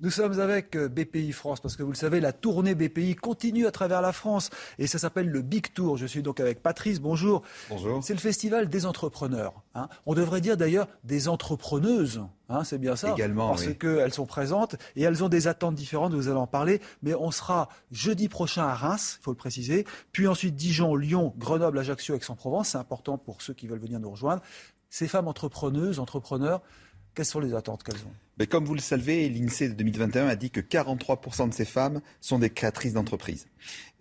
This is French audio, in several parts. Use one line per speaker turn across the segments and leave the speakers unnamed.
Nous sommes avec euh, BPI France parce que vous le savez, la tournée BPI continue à travers la France et ça s'appelle le Big Tour. Je suis donc avec Patrice. Bonjour.
Bonjour.
C'est le festival des entrepreneurs. hein. On devrait dire d'ailleurs des entrepreneuses. hein, c'est bien ça.
Également,
Parce
oui.
qu'elles sont présentes et elles ont des attentes différentes. Vous allez en parler. Mais on sera jeudi prochain à Reims, il faut le préciser. Puis ensuite Dijon, Lyon, Grenoble, Ajaccio, Aix-en-Provence. C'est important pour ceux qui veulent venir nous rejoindre. Ces femmes entrepreneuses, entrepreneurs, quelles sont les attentes qu'elles ont?
Mais comme vous le savez, l'INSEE de 2021 a dit que 43% de ces femmes sont des créatrices d'entreprises.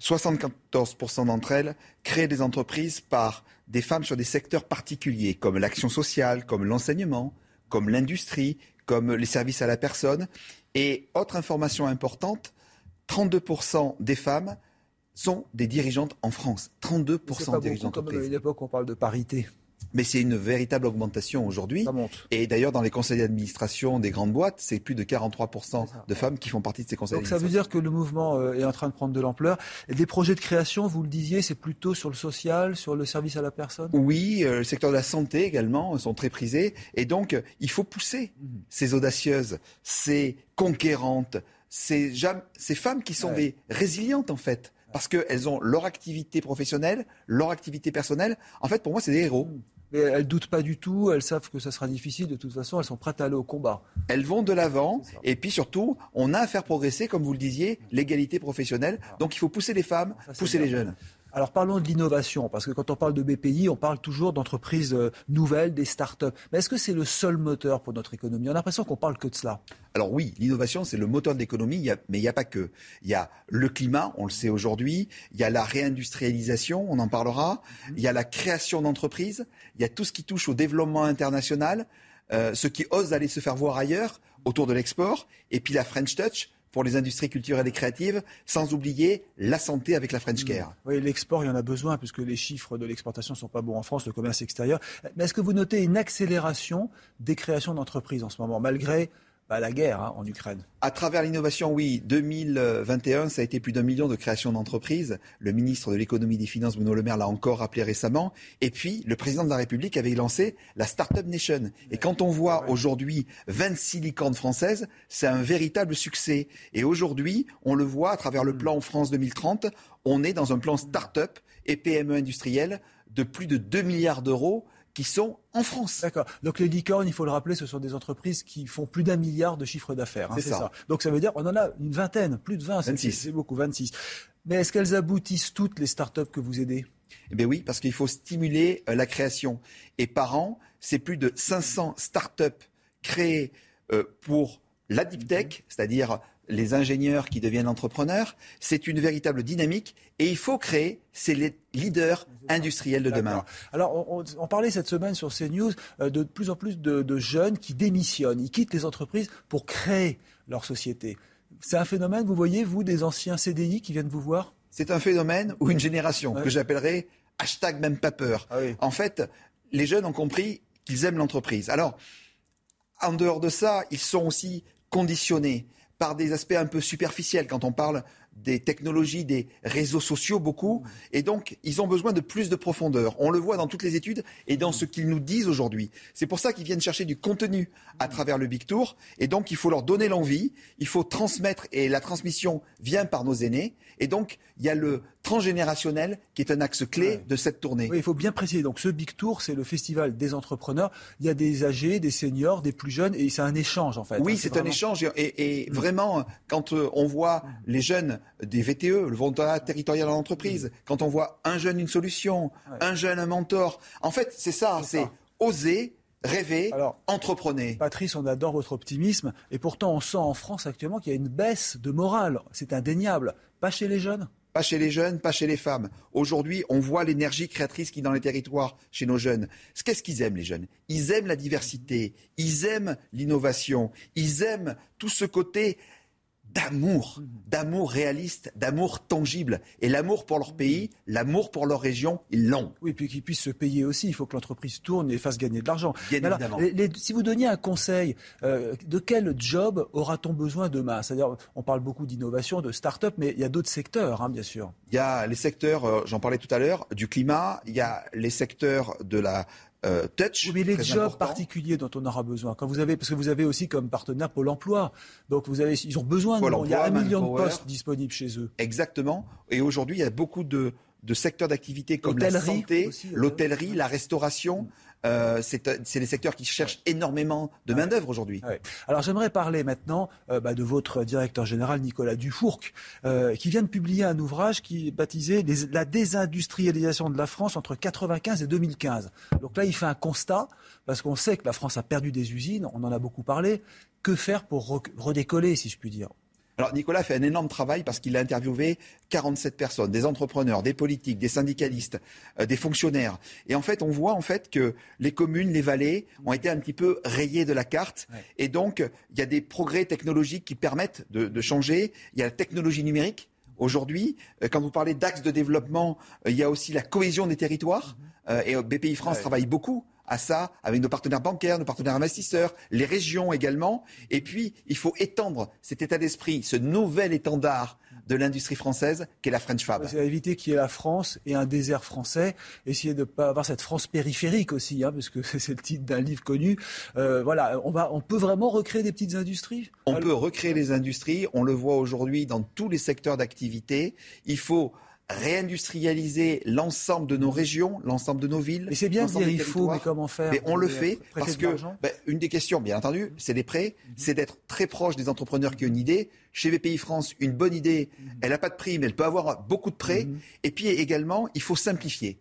74% d'entre elles créent des entreprises par des femmes sur des secteurs particuliers, comme l'action sociale, comme l'enseignement, comme l'industrie, comme les services à la personne. Et autre information importante, 32% des femmes sont des dirigeantes en France. 32%
C'est pas
dirigeantes
comme à
d'entreprise.
une époque on parle de parité.
Mais c'est une véritable augmentation aujourd'hui. Et d'ailleurs, dans les conseils d'administration des grandes boîtes, c'est plus de 43%
C'est ça.
de femmes qui font partie de ces conseils
Donc ça veut dire que le mouvement euh, est en train de prendre de l'ampleur. Des projets de création, vous le disiez, c'est plutôt sur le social, sur le service à la personne?
Oui, euh, le secteur de la santé également sont très prisés. Et donc, euh, il faut pousser
Mhm.
ces audacieuses, ces conquérantes, ces, femmes qui sont
Ouais.
des résilientes en fait. Parce qu'elles ont leur activité professionnelle, leur activité personnelle. En fait, pour moi, c'est des héros.
Mais elles doutent pas du tout, elles savent que ça sera difficile, de toute façon, elles sont prêtes à aller au combat.
Elles vont de l'avant. Et puis surtout, on a à faire progresser, comme vous le disiez, l'égalité professionnelle. Donc, il faut pousser les femmes,
Ça,
pousser les jeunes.
Alors parlons de l'innovation, parce que quand on parle de BPI, on parle toujours d'entreprises euh, nouvelles, des start-up. Mais est-ce que c'est le seul moteur pour notre économie? On a l'impression qu'on parle que de cela.
Alors oui, l'innovation, c'est le moteur de l'économie, mais il n'y a pas que. Il y a le climat, on le sait aujourd'hui, il y a la réindustrialisation, on en parlera, il y a la création d'entreprises, il y a tout ce qui touche au développement international, euh, ceux qui osent aller se faire voir ailleurs, autour de l'export, et puis la French Touch pour les industries culturelles et créatives, sans oublier la santé avec la French Care.
Oui, l'export, il y en a besoin, puisque les chiffres de l'exportation sont pas bons en France, le commerce extérieur. Mais est-ce que vous notez une accélération des créations d'entreprises en ce moment, malgré bah, la guerre hein, en Ukraine
À travers l'innovation, oui, 2021, ça a été plus d'un million de créations d'entreprises. Le ministre de l'économie et des finances, Bruno Le Maire, l'a encore rappelé récemment. Et puis, le président de la République avait lancé la Startup Nation. Et quand on voit aujourd'hui 26 licornes françaises, c'est un véritable succès. Et aujourd'hui, on le voit à travers le plan France 2030, on est dans un plan Startup et PME industriel de plus de 2 milliards d'euros qui sont en France.
D'accord. Donc les licornes, il faut le rappeler, ce sont des entreprises qui font plus d'un milliard de chiffre d'affaires. hein,
C'est ça.
Donc ça veut dire on en a une vingtaine, plus de 20, c'est-
26.
c'est beaucoup, 26. Mais est-ce qu'elles aboutissent toutes les startups que vous aidez?
Eh bien oui, parce qu'il faut stimuler euh, la création. Et par an, c'est plus de 500 start-up créées euh, pour la deep tech, c'est-à-dire les ingénieurs qui deviennent entrepreneurs. C'est une véritable dynamique et il faut créer ces le- leaders industriels de demain.
Alors, on, on- on parlait cette semaine sur CNews euh, de plus en plus de, de jeunes qui démissionnent, ils quittent les entreprises pour créer leur société. C'est un phénomène, vous voyez, vous, des anciens CDI qui viennent vous voir?
C'est un phénomène ou une génération
Ouais.
que j'appellerais hashtag même pas peur.
Ah oui.
En fait, les jeunes ont compris qu'ils aiment l'entreprise. Alors, en dehors de ça, ils sont aussi conditionnés par des aspects un peu superficiels quand on parle des technologies, des réseaux sociaux beaucoup. Et donc, ils ont besoin de plus de profondeur. On le voit dans toutes les études et dans ce qu'ils nous disent aujourd'hui. C'est pour ça qu'ils viennent chercher du contenu à travers le Big Tour. Et donc, il faut leur donner l'envie. Il faut transmettre et la transmission vient par nos aînés. Et donc, il y a le transgénérationnel qui est un axe clé
Ouais.
de cette tournée.
Oui, il faut bien préciser. Donc, ce Big Tour, c'est le festival des entrepreneurs. Il y a des âgés, des seniors, des plus jeunes, et c'est un échange, en fait.
Oui,
Hein,
c'est un échange. Et, et vraiment, quand euh, on voit les jeunes des VTE, le volontariat territorial en entreprise, quand on voit un jeune une solution,
Ouais.
un jeune un mentor, en fait, c'est ça,
C'est
oser, rêver,
Alors,
entreprenez.
Patrice, on adore votre optimisme, et pourtant, on sent en France actuellement qu'il y a une baisse de morale. C'est indéniable. Pas chez les jeunes?
Pas chez les jeunes, pas chez les femmes. Aujourd'hui, on voit l'énergie créatrice qui est dans les territoires chez nos jeunes. Qu'est-ce qu'ils aiment, les jeunes? Ils aiment la diversité, ils aiment l'innovation, ils aiment tout ce côté d'amour, d'amour réaliste, d'amour tangible. Et l'amour pour leur pays, l'amour pour leur région, ils l'ont.
Oui, puis qu'ils puissent se payer aussi. Il faut que l'entreprise tourne et fasse gagner de l'argent. Si vous donniez un conseil, euh, de quel job aura-t-on besoin demain? C'est-à-dire, on parle beaucoup d'innovation, de start-up, mais il y a d'autres secteurs, hein, bien sûr.
Il y a les secteurs, euh, j'en parlais tout à l'heure, du climat, il y a les secteurs de la euh, touch.
mais les jobs particuliers dont on aura besoin, quand vous avez, parce que vous avez aussi comme partenaire Pôle Emploi, donc vous avez, ils ont besoin. De, il y a un million de postes disponibles chez eux.
Exactement. Et aujourd'hui, il y a beaucoup de, de secteurs d'activité comme la santé, l'hôtellerie, la restauration. Euh, c'est des secteurs qui cherchent énormément de main-d'œuvre aujourd'hui.
Alors j'aimerais parler maintenant euh, bah, de votre directeur général Nicolas Dufourc, euh, qui vient de publier un ouvrage qui est baptisé La désindustrialisation de la France entre 1995 et 2015. Donc là, il fait un constat, parce qu'on sait que la France a perdu des usines, on en a beaucoup parlé. Que faire pour redécoller, si je puis dire?
Alors Nicolas fait un énorme travail parce qu'il a interviewé 47 personnes, des entrepreneurs, des politiques, des syndicalistes, euh, des fonctionnaires. Et en fait, on voit en fait que les communes, les vallées ont été un petit peu rayées de la carte. Et donc, il y a des progrès technologiques qui permettent de, changer. Il y a la technologie numérique. Aujourd'hui, euh, quand vous parlez d'axes de développement, euh, il y a aussi la cohésion des territoires. Mm-hmm. Et BPI France travaille beaucoup à ça avec nos partenaires bancaires, nos partenaires investisseurs, les régions également. Et puis, il faut étendre cet état d'esprit, ce nouvel étendard de l'industrie française qu'est la French Fab.
C'est éviter qu'il y ait la France et un désert français, essayer de ne pas avoir cette France périphérique aussi, hein, parce que c'est le titre d'un livre connu. Euh, voilà, on, va, on peut vraiment recréer des petites industries?
On peut recréer les industries, on le voit aujourd'hui dans tous les secteurs d'activité. Il faut réindustrialiser l'ensemble de nos régions, l'ensemble de nos villes.
Mais c'est bien de dire il faut, mais comment faire
Mais on le fait parce que ben, une des questions, bien entendu, c'est des prêts, mhm. c'est d'être très proche des entrepreneurs qui ont une idée. Chez BPI France, une bonne idée, mhm. elle n'a pas de prix, mais elle peut avoir beaucoup de prêts. Mhm. Et puis également, il faut simplifier.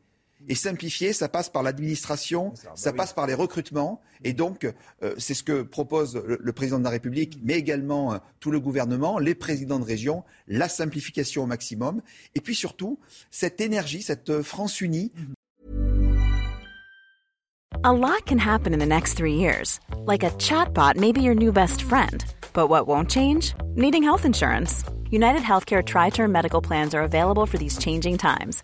Et simplifier, ça passe par l'administration, ça, bah passe par les recrutements. Et donc, euh, c'est ce que propose le, président de la République, mais également euh, tout le gouvernement, les présidents de région, la simplification au maximum. Et puis surtout, cette énergie, cette euh, France unie.
A lot can happen in the next three years. Like a chatbot may be your new best friend. But what won't change? Needing health insurance. United Healthcare Tri Term Medical Plans are available for these changing times.